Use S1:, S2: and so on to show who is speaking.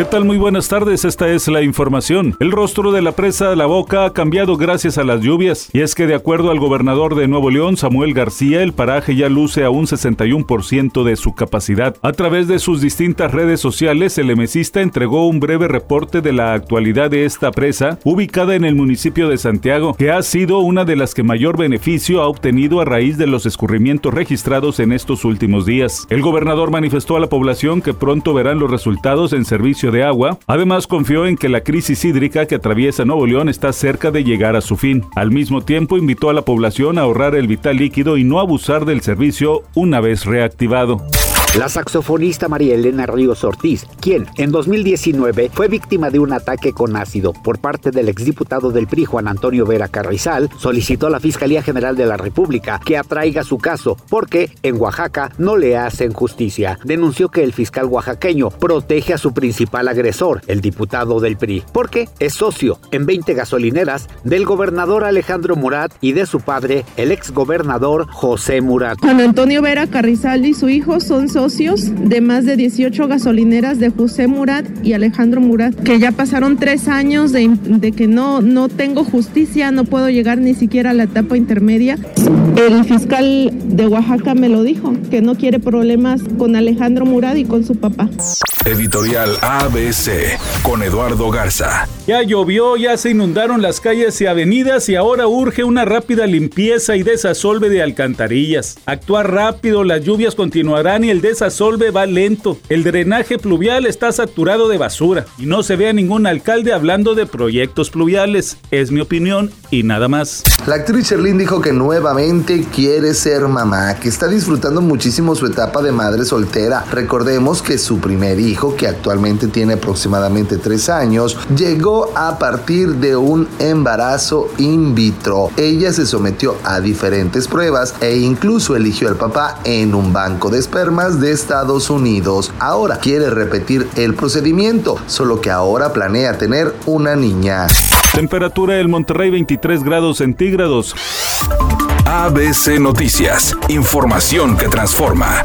S1: ¿Qué tal? Muy buenas tardes, esta es la información. El rostro de la presa de La Boca ha cambiado gracias a las lluvias, y es que de acuerdo al gobernador de Nuevo León, Samuel García, el paraje ya luce a un 61% de su capacidad. A través de sus distintas redes sociales, el emesista entregó un breve reporte de la actualidad de esta presa, ubicada en el municipio de Santiago, que ha sido una de las que mayor beneficio ha obtenido a raíz de los escurrimientos registrados en estos últimos días. El gobernador manifestó a la población que pronto verán los resultados en servicio de agua. Además, confió en que la crisis hídrica que atraviesa Nuevo León está cerca de llegar a su fin. Al mismo tiempo, invitó a la población a ahorrar el vital líquido y no abusar del servicio una vez reactivado.
S2: La saxofonista María Elena Ríos Ortiz, quien en 2019 fue víctima de un ataque con ácido por parte del exdiputado del PRI Juan Antonio Vera Carrizal, solicitó a la Fiscalía General de la República que atraiga su caso porque en Oaxaca no le hacen justicia. Denunció que el fiscal oaxaqueño protege a su principal agresor, el diputado del PRI, porque es socio en 20 gasolineras del gobernador Alejandro Murat y de su padre, el exgobernador José Murat.
S3: Juan Antonio Vera Carrizal y su hijo son socios de más de 18 gasolineras de José Murat y Alejandro Murat, que ya pasaron tres años de, de, que no, no tengo justicia, no puedo llegar ni siquiera a la etapa intermedia. El fiscal de Oaxaca me lo dijo, que no quiere problemas con Alejandro Murat y con su papá.
S4: Editorial ABC con Eduardo Garza.
S1: Ya llovió, ya se inundaron las calles y avenidas y ahora urge una rápida limpieza y desasolve de alcantarillas. Actuar rápido, las lluvias continuarán y el desasolve va lento. El drenaje pluvial está saturado de basura y no se ve a ningún alcalde hablando de proyectos pluviales. Es mi opinión y nada más.
S5: La actriz Sherlyn dijo que nuevamente quiere ser mamá, que está disfrutando muchísimo su etapa de madre soltera. Recordemos que su primer hijo, que actualmente tiene aproximadamente tres años, llegó a partir de un embarazo in vitro. Ella se sometió a diferentes pruebas e incluso eligió al papá en un banco de espermas de Estados Unidos. Ahora quiere repetir el procedimiento, solo que ahora planea tener una niña.
S1: Temperatura del Monterrey 23 grados centígrados.
S4: ABC Noticias, información que transforma.